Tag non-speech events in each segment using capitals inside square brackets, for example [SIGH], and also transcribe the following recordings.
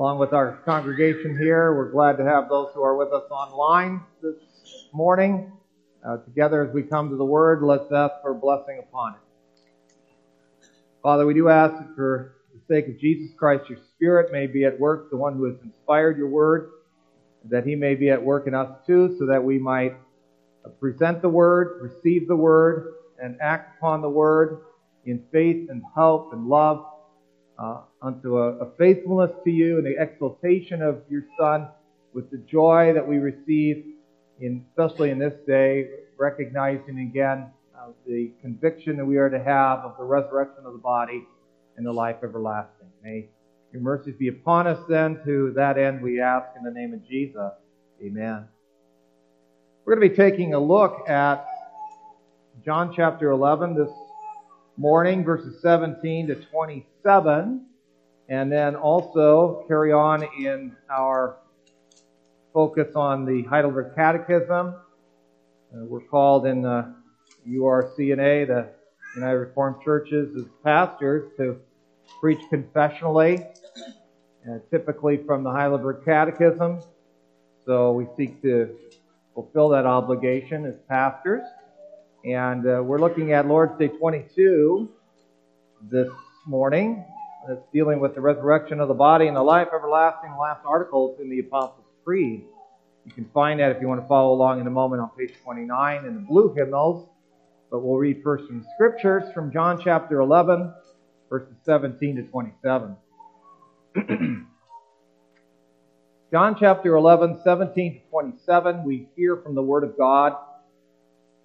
along with our congregation here. We're glad to have those who are with us online this morning. Uh, together as we come to the Word, let's ask for blessing upon it. Father, we do ask that for the sake of Jesus Christ, your Spirit may be at work, the one who has inspired your Word, that He may be at work in us too, so that we might present the Word, receive the Word, and act upon the Word in faith and hope and love uh, unto a, a faithfulness to you and the exaltation of your Son with the joy that we receive, in, especially in this day, recognizing again uh, the conviction that we are to have of the resurrection of the body and the life everlasting. May your mercies be upon us then. To that end, we ask in the name of Jesus. Amen. We're going to be taking a look at John chapter 11 this morning, verses 17 to 27, and then also carry on in our focus on the Heidelberg Catechism. Uh, we're called in the URCNA, the United Reformed Churches, as pastors to preach confessionally, uh, typically from the Heidelberg Catechism. So we seek to fulfill that obligation as pastors. And uh, we're looking at Lord's Day 22 this morning. It's dealing with the resurrection of the body and the life everlasting. Last articles in the Apostles' Creed. You can find that if you want to follow along in a moment on page 29 in the blue hymnals. But we'll read first some scriptures from John chapter 11, verses 17 to 27. [CLEARS THROAT] John chapter 11, 17 to 27, we hear from the Word of God.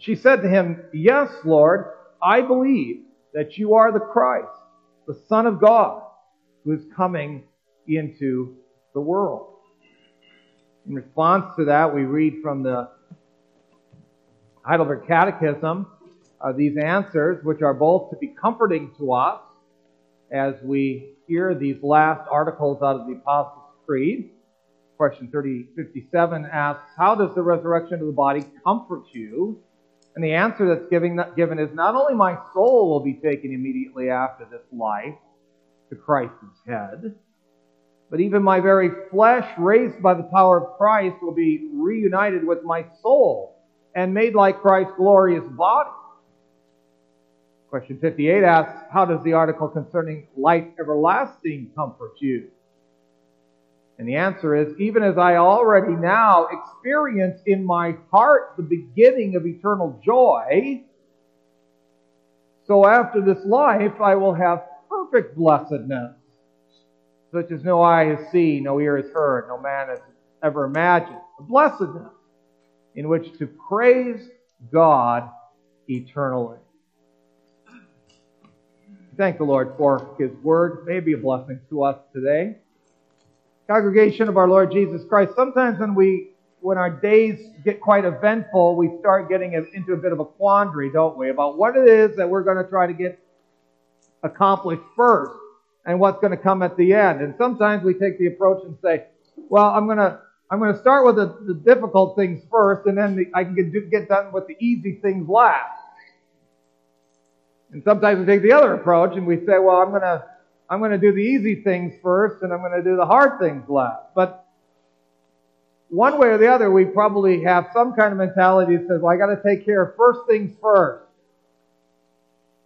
She said to him, Yes, Lord, I believe that you are the Christ, the Son of God, who is coming into the world. In response to that, we read from the Heidelberg Catechism uh, these answers, which are both to be comforting to us as we hear these last articles out of the Apostles' Creed question 3057 asks, How does the resurrection of the body comfort you? And the answer that's given, is not only my soul will be taken immediately after this life to Christ's head, but even my very flesh, raised by the power of Christ, will be reunited with my soul and made like Christ's glorious body. Question 58 asks, How does the article concerning life everlasting comfort you? And the answer is, even as I already now experience in my heart the beginning of eternal joy, so after this life I will have perfect blessedness, such as no eye has seen, no ear has heard, no man has ever imagined. A blessedness in which to praise God eternally. Thank the Lord for His Word. May be a blessing to us today congregation of our Lord Jesus Christ, sometimes when we, when our days get quite eventful, we start getting into a bit of a quandary, don't we, about what it is that we're going to try to get accomplished first and what's going to come at the end. And sometimes we take the approach and say, well, I'm going to, I'm going to start with the, the difficult things first, and then the, I can get, get done with the easy things last. And sometimes we take the other approach and we say, well, I'm going to I'm going to do the easy things first and I'm going to do the hard things last. But one way or the other, we probably have some kind of mentality that says, well, I got to take care of first things first.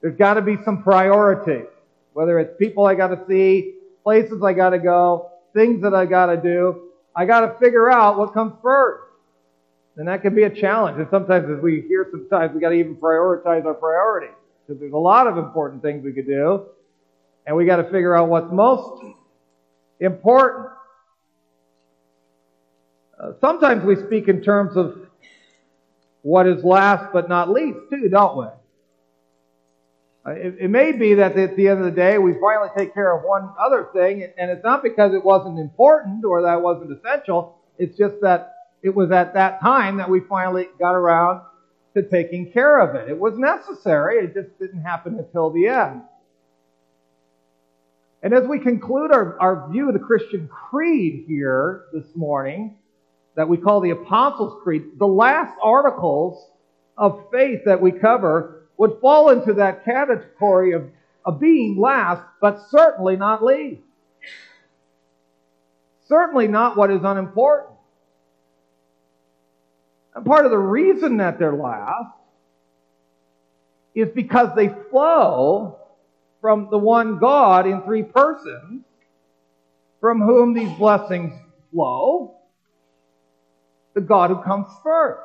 There's got to be some priority. Whether it's people I got to see, places I got to go, things that I got to do. I got to figure out what comes first. And that can be a challenge. And sometimes as we hear sometimes we got to even prioritize our priorities. Because there's a lot of important things we could do. And we got to figure out what's most important. Uh, sometimes we speak in terms of what is last but not least, too, don't we? Uh, it, it, may be that at the end of the day we finally take care of one other thing, and it's not because it wasn't important or that wasn't essential. It's just that it was at that time that we finally got around to taking care of it. It was necessary, it just didn't happen until the end. And as we conclude our, our view of the Christian creed here this morning, that we call the Apostles' Creed, the last articles of faith that we cover would fall into that category of, of being last, but certainly not least. Certainly not what is unimportant. And part of the reason that they're last is because they flow from the one God in three persons, from whom these blessings flow, the God who comes first.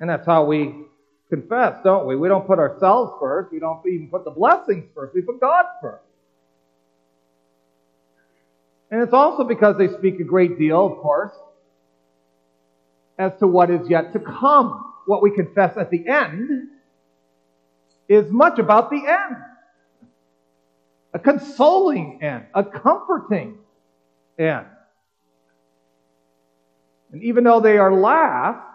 And that's how we confess, don't we? We don't put ourselves first. We don't even put the blessings first. We put God first. And it's also because they speak a great deal, of course, as to what is yet to come. What we confess at the end is much about the end. A consoling end, a comforting end. And even though they are last,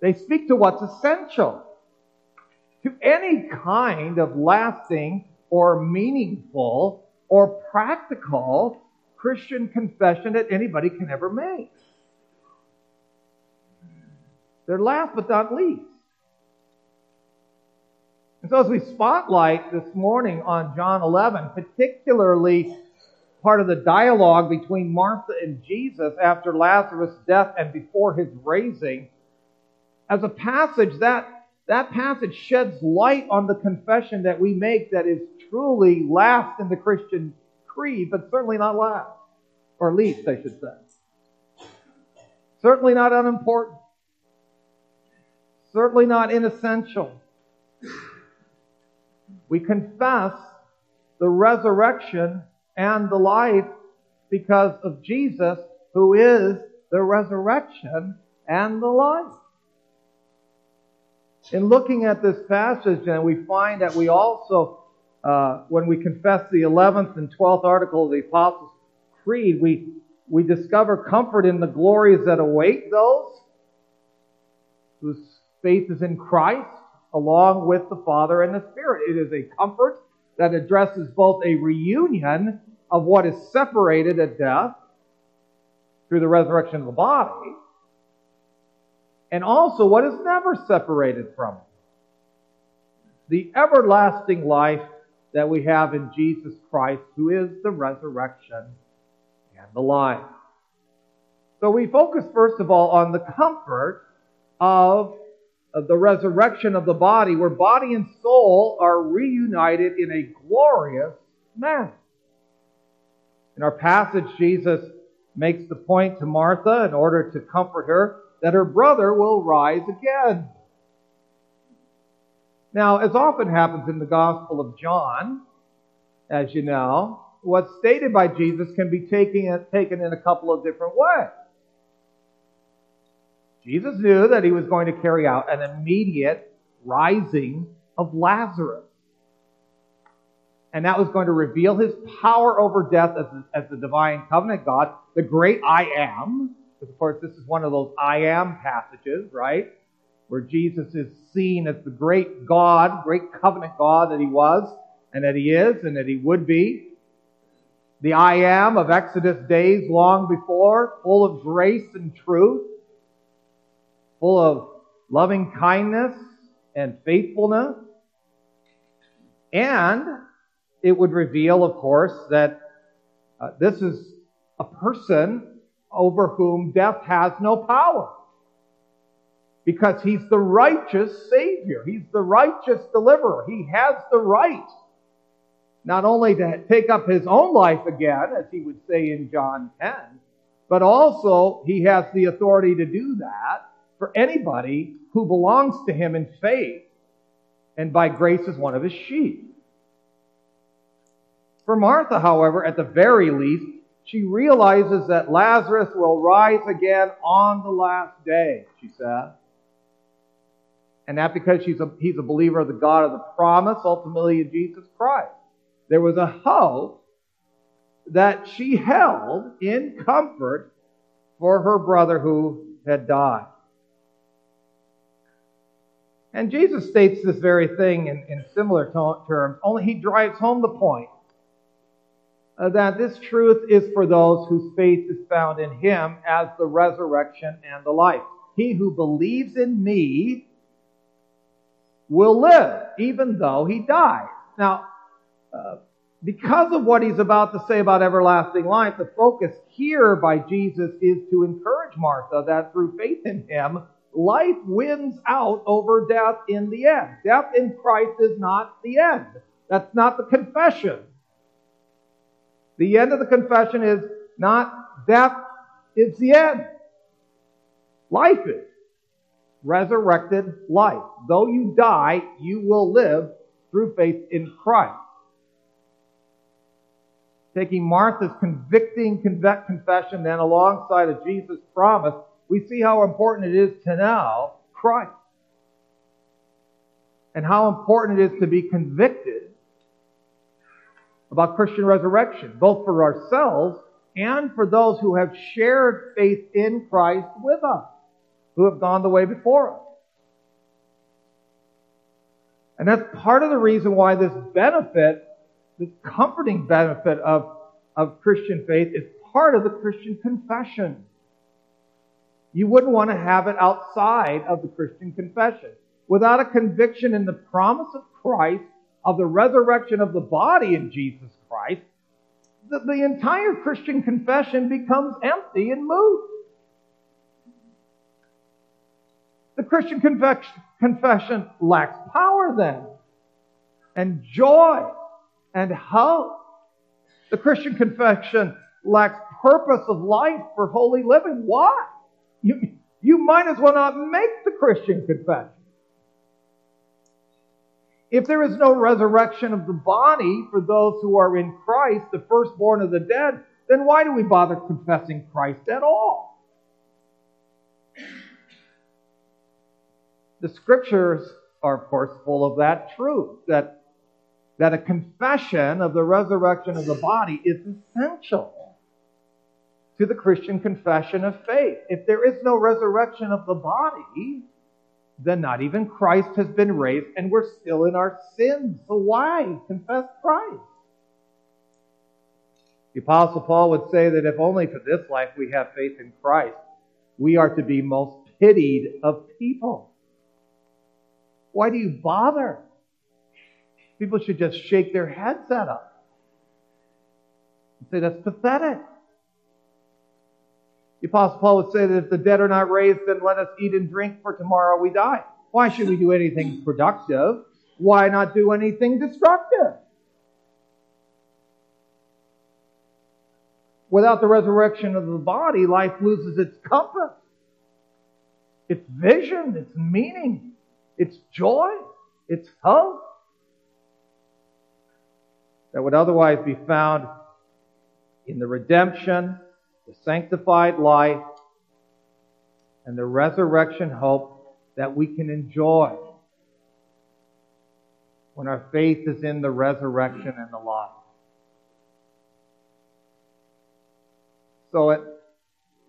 they speak to what's essential. To any kind of lasting or meaningful or practical Christian confession that anybody can ever make. They're last but not least. And so as we spotlight this morning on John 11, particularly part of the dialogue between Martha and Jesus after Lazarus' death and before his raising, as a passage that that passage sheds light on the confession that we make that is truly last in the Christian creed, but certainly not last, or least, I should say. Certainly not unimportant. Certainly not inessential. We confess the resurrection and the life because of Jesus, who is the resurrection and the life. In looking at this passage, and we find that we also, uh, when we confess the 11th and 12th article of the Apostles' Creed, we, we discover comfort in the glories that await those whose faith is in Christ along with the Father and the Spirit. It is a comfort that addresses both a reunion of what is separated at death through the resurrection of the body, and also what is never separated from it. The everlasting life that we have in Jesus Christ, who is the resurrection and the life. So we focus first of all on the comfort of of the resurrection of the body, where body and soul are reunited in a glorious manner. In our passage, Jesus makes the point to Martha in order to comfort her that her brother will rise again. Now, as often happens in the Gospel of John, as you know, what's stated by Jesus can be taken, taken in a couple of different ways. Jesus knew that he was going to carry out an immediate rising of Lazarus. And that was going to reveal his power over death as, as the divine covenant God, the great I am. Because, of course, this is one of those I am passages, right? Where Jesus is seen as the great God, great covenant God that he was, and that he is, and that he would be. The I am of Exodus days long before, full of grace and truth full of loving kindness and faithfulness. And it would reveal, of course, that uh, this is a person over whom death has no power. Because he's the righteous Savior. He's the righteous deliverer. He has the right not only to take up his own life again, as he would say in John 10, but also he has the authority to do that for anybody who belongs to him in faith and by grace is one of his sheep. For Martha, however, at the very least, she realizes that Lazarus will rise again on the last day, she says. And that because she's a, he's a believer of the God of the promise, ultimately in Jesus Christ. There was a hope that she held in comfort for her brother who had died. And Jesus states this very thing in, in similar terms, only he drives home the point uh, that this truth is for those whose faith is found in him as the resurrection and the life. He who believes in me will live, even though he dies. Now, uh, because of what he's about to say about everlasting life, the focus here by Jesus is to encourage Martha that through faith in him, life wins out over death in the end. Death in Christ is not the end. That's not the confession. The end of the confession is not death is the end. Life is. Resurrected life. Though you die, you will live through faith in Christ taking Martha's convicting confession then alongside of Jesus' promise, we see how important it is to know Christ. And how important it is to be convicted about Christian resurrection, both for ourselves and for those who have shared faith in Christ with us, who have gone the way before us. And that's part of the reason why this benefit this comforting benefit of, of Christian faith is part of the Christian confession. You wouldn't want to have it outside of the Christian confession. Without a conviction in the promise of Christ, of the resurrection of the body in Jesus Christ, the, the entire Christian confession becomes empty and moot. The Christian confession lacks power then, and joy, and hope. The Christian confession lacks purpose of life for holy living. Why? You, you might as well not make the Christian confession. If there is no resurrection of the body for those who are in Christ, the firstborn of the dead, then why do we bother confessing Christ at all? The scriptures are, of course, full of that truth that that a confession of the resurrection of the body is essential to the Christian confession of faith. If there is no resurrection of the body, then not even Christ has been raised and we're still in our sins. So why confess Christ? The Apostle Paul would say that if only for this life we have faith in Christ, we are to be most pitied of people. Why do you bother? People should just shake their heads at us and say, that's pathetic. The Apostle Paul would say that if the dead are not raised, then let us eat and drink, for tomorrow we die. Why should we do anything productive? Why not do anything destructive? Without the resurrection of the body, life loses its compass, its vision, its meaning, its joy, its hope that would otherwise be found in the redemption, the sanctified life, and the resurrection hope that we can enjoy when our faith is in the resurrection and the life. So it,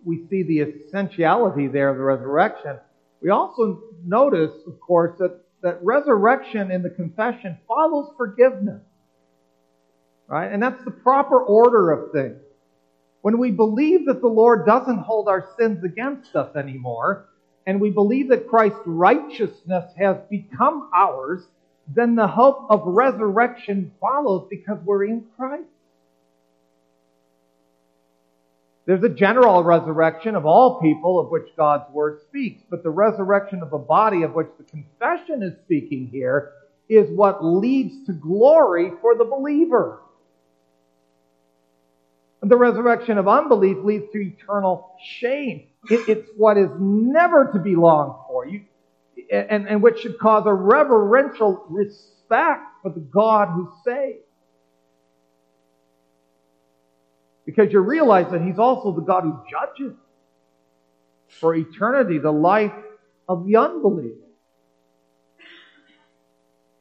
we see the essentiality there of the resurrection. We also notice, of course, that, that resurrection in the confession follows forgiveness. Right? And that's the proper order of things. When we believe that the Lord doesn't hold our sins against us anymore, and we believe that Christ's righteousness has become ours, then the hope of resurrection follows because we're in Christ. There's a general resurrection of all people of which God's Word speaks, but the resurrection of a body of which the confession is speaking here is what leads to glory for the believer. The resurrection of unbelief leads to eternal shame. It, it's what is never to be longed for, you, and, and which should cause a reverential respect for the God who saves. Because you realize that He's also the God who judges for eternity the life of the unbeliever.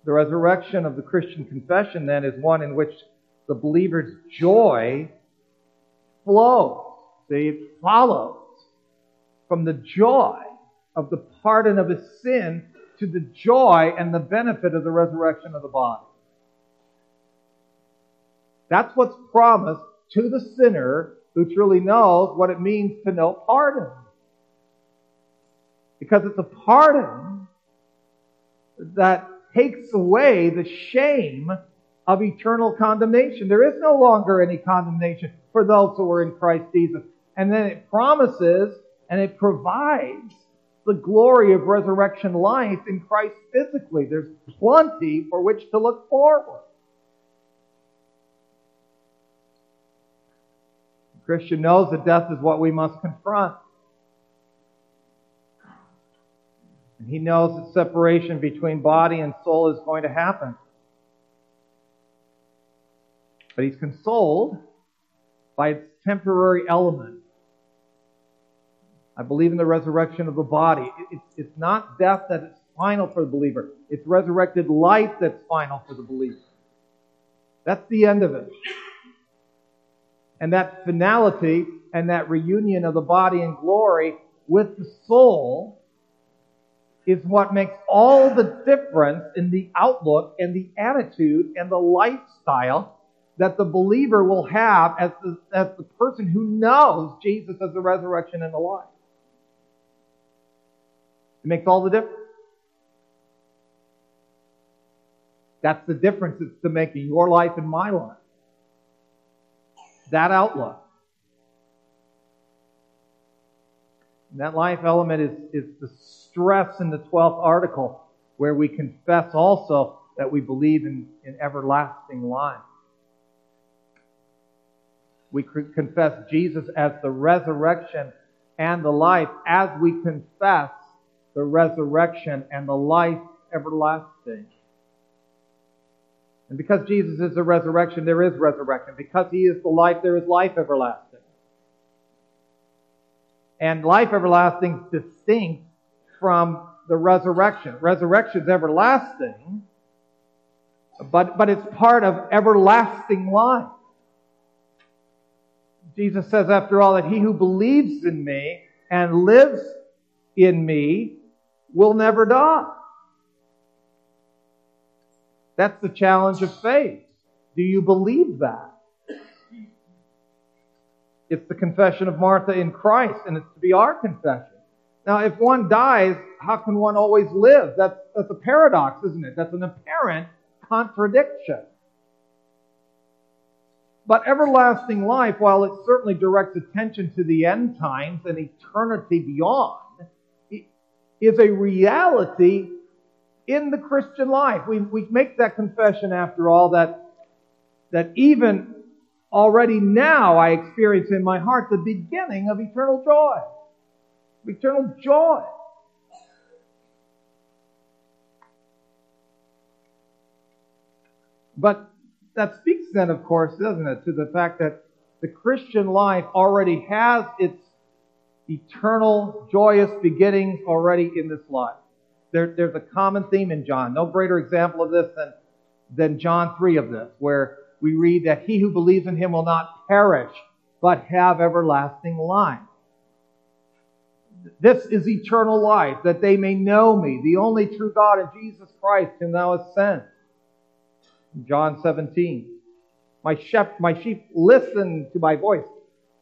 The resurrection of the Christian confession then is one in which the believer's joy flows. See, it follows from the joy of the pardon of his sin to the joy and the benefit of the resurrection of the body. That's what's promised to the sinner who truly knows what it means to know pardon. Because it's a pardon that takes away the shame of eternal condemnation. There is no longer any condemnation for those who are in Christ Jesus. And then it promises and it provides the glory of resurrection life in Christ physically. There's plenty for which to look forward. The Christian knows that death is what we must confront. And he knows that separation between body and soul is going to happen. But he's consoled by its temporary element. I believe in the resurrection of the body. It's, it's not death that is final for the believer. It's resurrected life that's final for the believer. That's the end of it. And that finality and that reunion of the body in glory with the soul is what makes all the difference in the outlook and the attitude and the lifestyle that the believer will have as the, as the person who knows Jesus as the resurrection and the life. It makes all the difference. That's the difference it's to make in your life and my life. That outlook. And that life element is, is the stress in the 12th article where we confess also that we believe in, in everlasting life. We confess Jesus as the resurrection and the life as we confess the resurrection and the life everlasting. And because Jesus is the resurrection, there is resurrection. Because He is the life, there is life everlasting. And life everlasting is distinct from the resurrection. Resurrection is everlasting, but, but it's part of everlasting life. Jesus says, after all, that he who believes in me and lives in me will never die. That's the challenge of faith. Do you believe that? It's the confession of Martha in Christ, and it's to be our confession. Now, if one dies, how can one always live? That's, that's a paradox, isn't it? That's an apparent contradiction. But everlasting life, while it certainly directs attention to the end times and eternity beyond, is a reality in the Christian life. We, we make that confession, after all, that, that even already now I experience in my heart the beginning of eternal joy. Eternal joy. But that speaks then, of course, doesn't it, to the fact that the Christian life already has its eternal, joyous beginnings already in this life. There, there's a common theme in John. No greater example of this than, than John 3 of this, where we read that he who believes in him will not perish, but have everlasting life. This is eternal life, that they may know me, the only true God and Jesus Christ whom thou hast sent. John 17. My, shep, my sheep listen to my voice.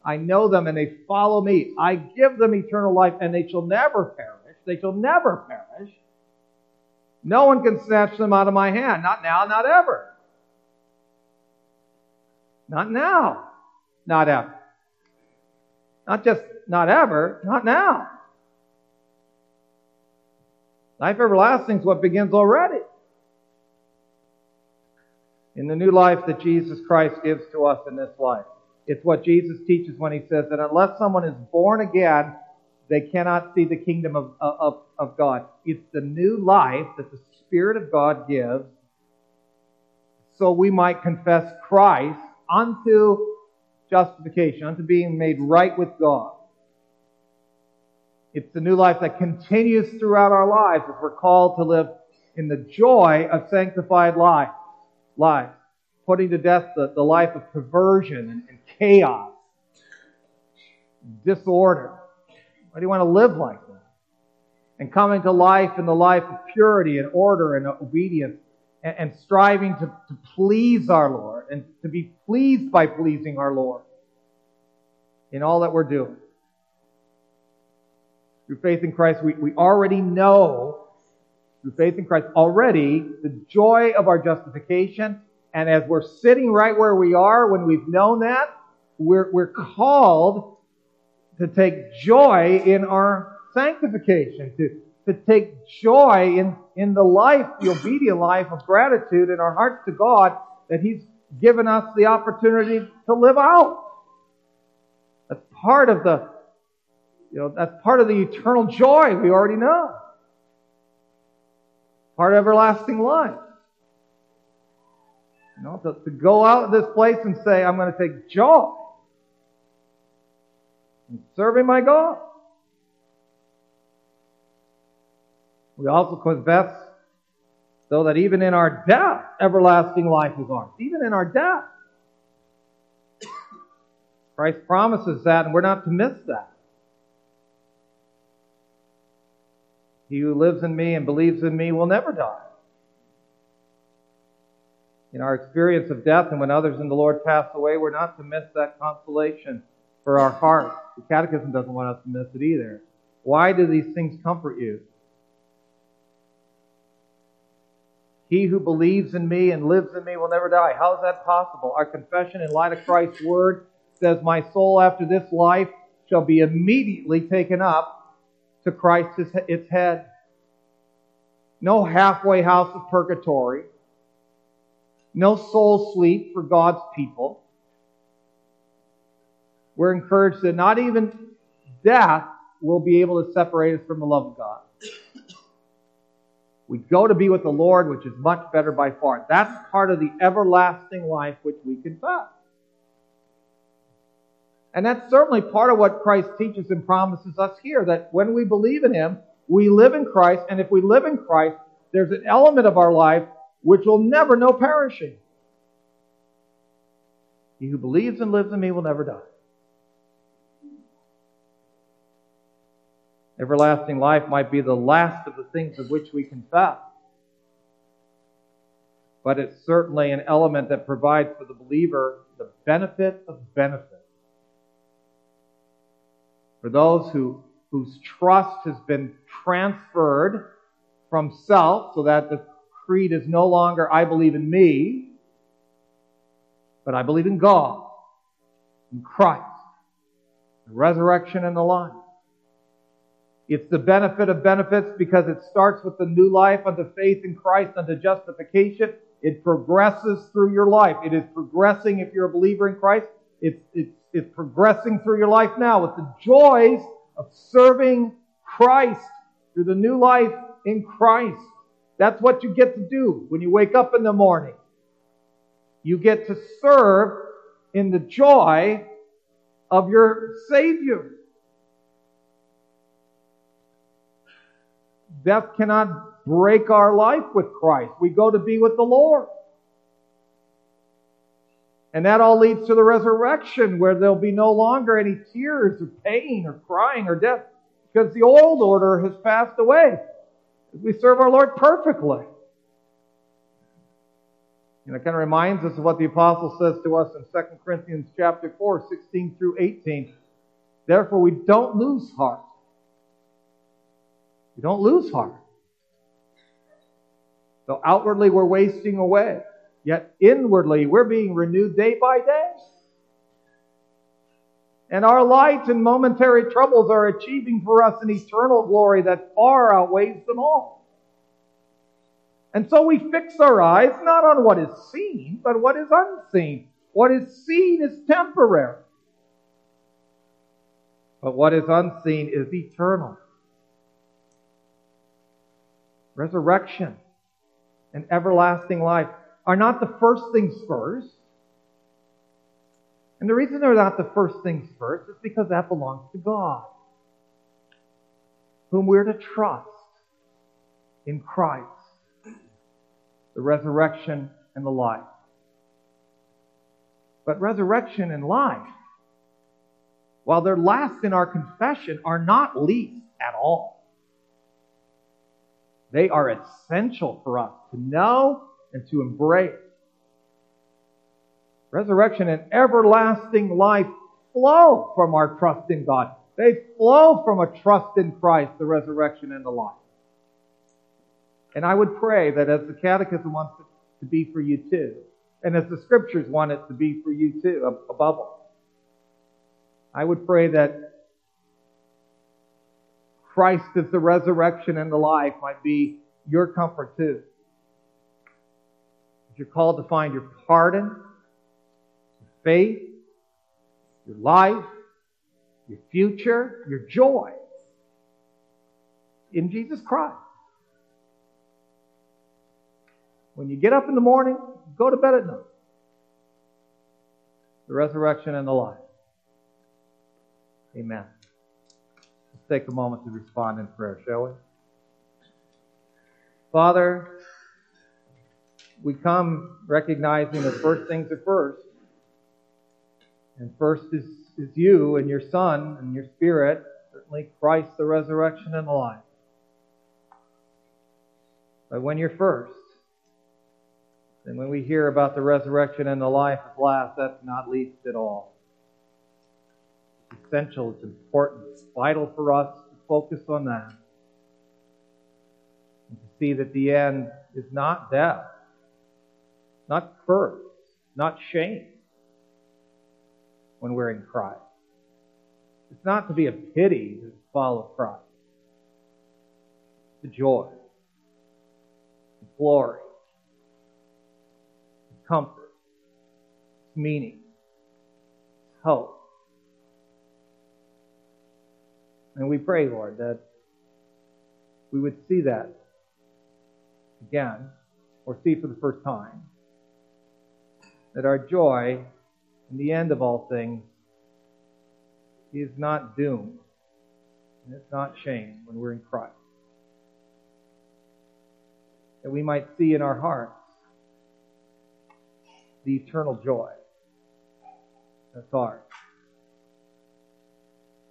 I know them and they follow me. I give them eternal life and they shall never perish. They shall never perish. No one can snatch them out of my hand. Not now, not ever. Not now, not ever. Not just not ever, not now. Life everlasting is what begins already. In the new life that Jesus Christ gives to us in this life. It's what Jesus teaches when he says that unless someone is born again, they cannot see the kingdom of, of, of God. It's the new life that the Spirit of God gives so we might confess Christ unto justification, unto being made right with God. It's the new life that continues throughout our lives as we're called to live in the joy of sanctified life, life, putting to death the, the life of perversion and, and chaos, disorder. Why do you want to live like that? And coming to life in the life of purity and order and obedience and, and striving to, to please our Lord and to be pleased by pleasing our Lord in all that we're doing. Through faith in Christ, we, we already know, through faith in Christ, already the joy of our justification. And as we're sitting right where we are, when we've known that, we're, we're called to take joy in our sanctification, to, to take joy in, in the life, the obedient life of gratitude in our hearts to God that He's given us the opportunity to live out. That's part of the you know, that's part of the eternal joy we already know. Part of everlasting life. You know, to, to go out of this place and say, I'm going to take joy in serving my God. We also confess, though, that even in our death, everlasting life is ours. Even in our death. Christ promises that, and we're not to miss that. He who lives in me and believes in me will never die. In our experience of death and when others in the Lord pass away, we're not to miss that consolation for our hearts. The Catechism doesn't want us to miss it either. Why do these things comfort you? He who believes in me and lives in me will never die. How is that possible? Our confession in light of Christ's word says, My soul after this life shall be immediately taken up to Christ its head. No halfway house of purgatory. No soul sleep for God's people. We're encouraged that not even death will be able to separate us from the love of God. We go to be with the Lord, which is much better by far. That's part of the everlasting life which we confess. And that's certainly part of what Christ teaches and promises us here that when we believe in Him, we live in Christ, and if we live in Christ, there's an element of our life which will never know perishing. He who believes and lives in me will never die. Everlasting life might be the last of the things of which we confess. But it's certainly an element that provides for the believer the benefit of benefit for those who, whose trust has been transferred from self so that the creed is no longer, I believe in me, but I believe in God, in Christ, the resurrection and the life. It's the benefit of benefits because it starts with the new life unto faith in Christ unto justification. It progresses through your life. It is progressing if you're a believer in Christ. It's, it's is progressing through your life now with the joys of serving Christ through the new life in Christ. That's what you get to do when you wake up in the morning. You get to serve in the joy of your Savior. Death cannot break our life with Christ. We go to be with the Lord. And that all leads to the resurrection where there'll be no longer any tears or pain or crying or death because the old order has passed away. We serve our Lord perfectly. And it kind of reminds us of what the apostle says to us in 2 Corinthians chapter 4, 16 through 18. Therefore, we don't lose heart. We don't lose heart. Though outwardly we're wasting away. Yet inwardly, we're being renewed day by day. And our light and momentary troubles are achieving for us an eternal glory that far outweighs them all. And so we fix our eyes not on what is seen, but what is unseen. What is seen is temporary. But what is unseen is eternal. Resurrection and everlasting life are not the first things first. And the reason they're not the first things first is because that belongs to God, whom we're to trust in Christ, the resurrection and the life. But resurrection and life, while they're last in our confession, are not least at all. They are essential for us to know and to embrace. Resurrection and everlasting life flow from our trust in God. They flow from a trust in Christ, the resurrection and the life. And I would pray that as the Catechism wants it to be for you too, and as the Scriptures want it to be for you too, above all, I would pray that Christ as the resurrection and the life might be your comfort too. You're called to find your pardon, your faith, your life, your future, your joy in Jesus Christ. When you get up in the morning, go to bed at night. The resurrection and the life. Amen. Let's take a moment to respond in prayer, shall we? Father, we come recognizing that first things are first. And first is, is you and your Son and your Spirit, certainly Christ, the resurrection and the life. But when you're first, and when we hear about the resurrection and the life of last, that's not least at all. It's essential, it's important, it's vital for us to focus on that. And to see that the end is not death, not curse, not shame when we're in Christ. It's not to be a pity to follow Christ. The joy, the glory, the comfort, meaning, hope. And we pray, Lord, that we would see that again, or see for the first time that our joy in the end of all things is not doom and it's not shame when we're in Christ. That we might see in our hearts the eternal joy that's ours.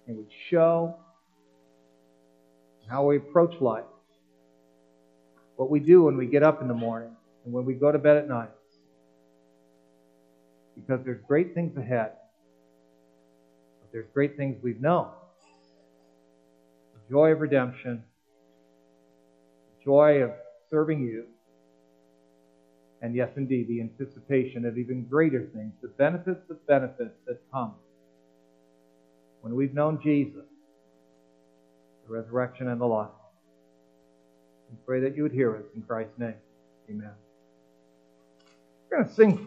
And would show how we approach life, what we do when we get up in the morning and when we go to bed at night because there's great things ahead. But there's great things we've known. The joy of redemption, the joy of serving you, and yes, indeed, the anticipation of even greater things, the benefits of benefits that come when we've known Jesus, the resurrection and the life. We pray that you would hear us in Christ's name. Amen. We're going to sing.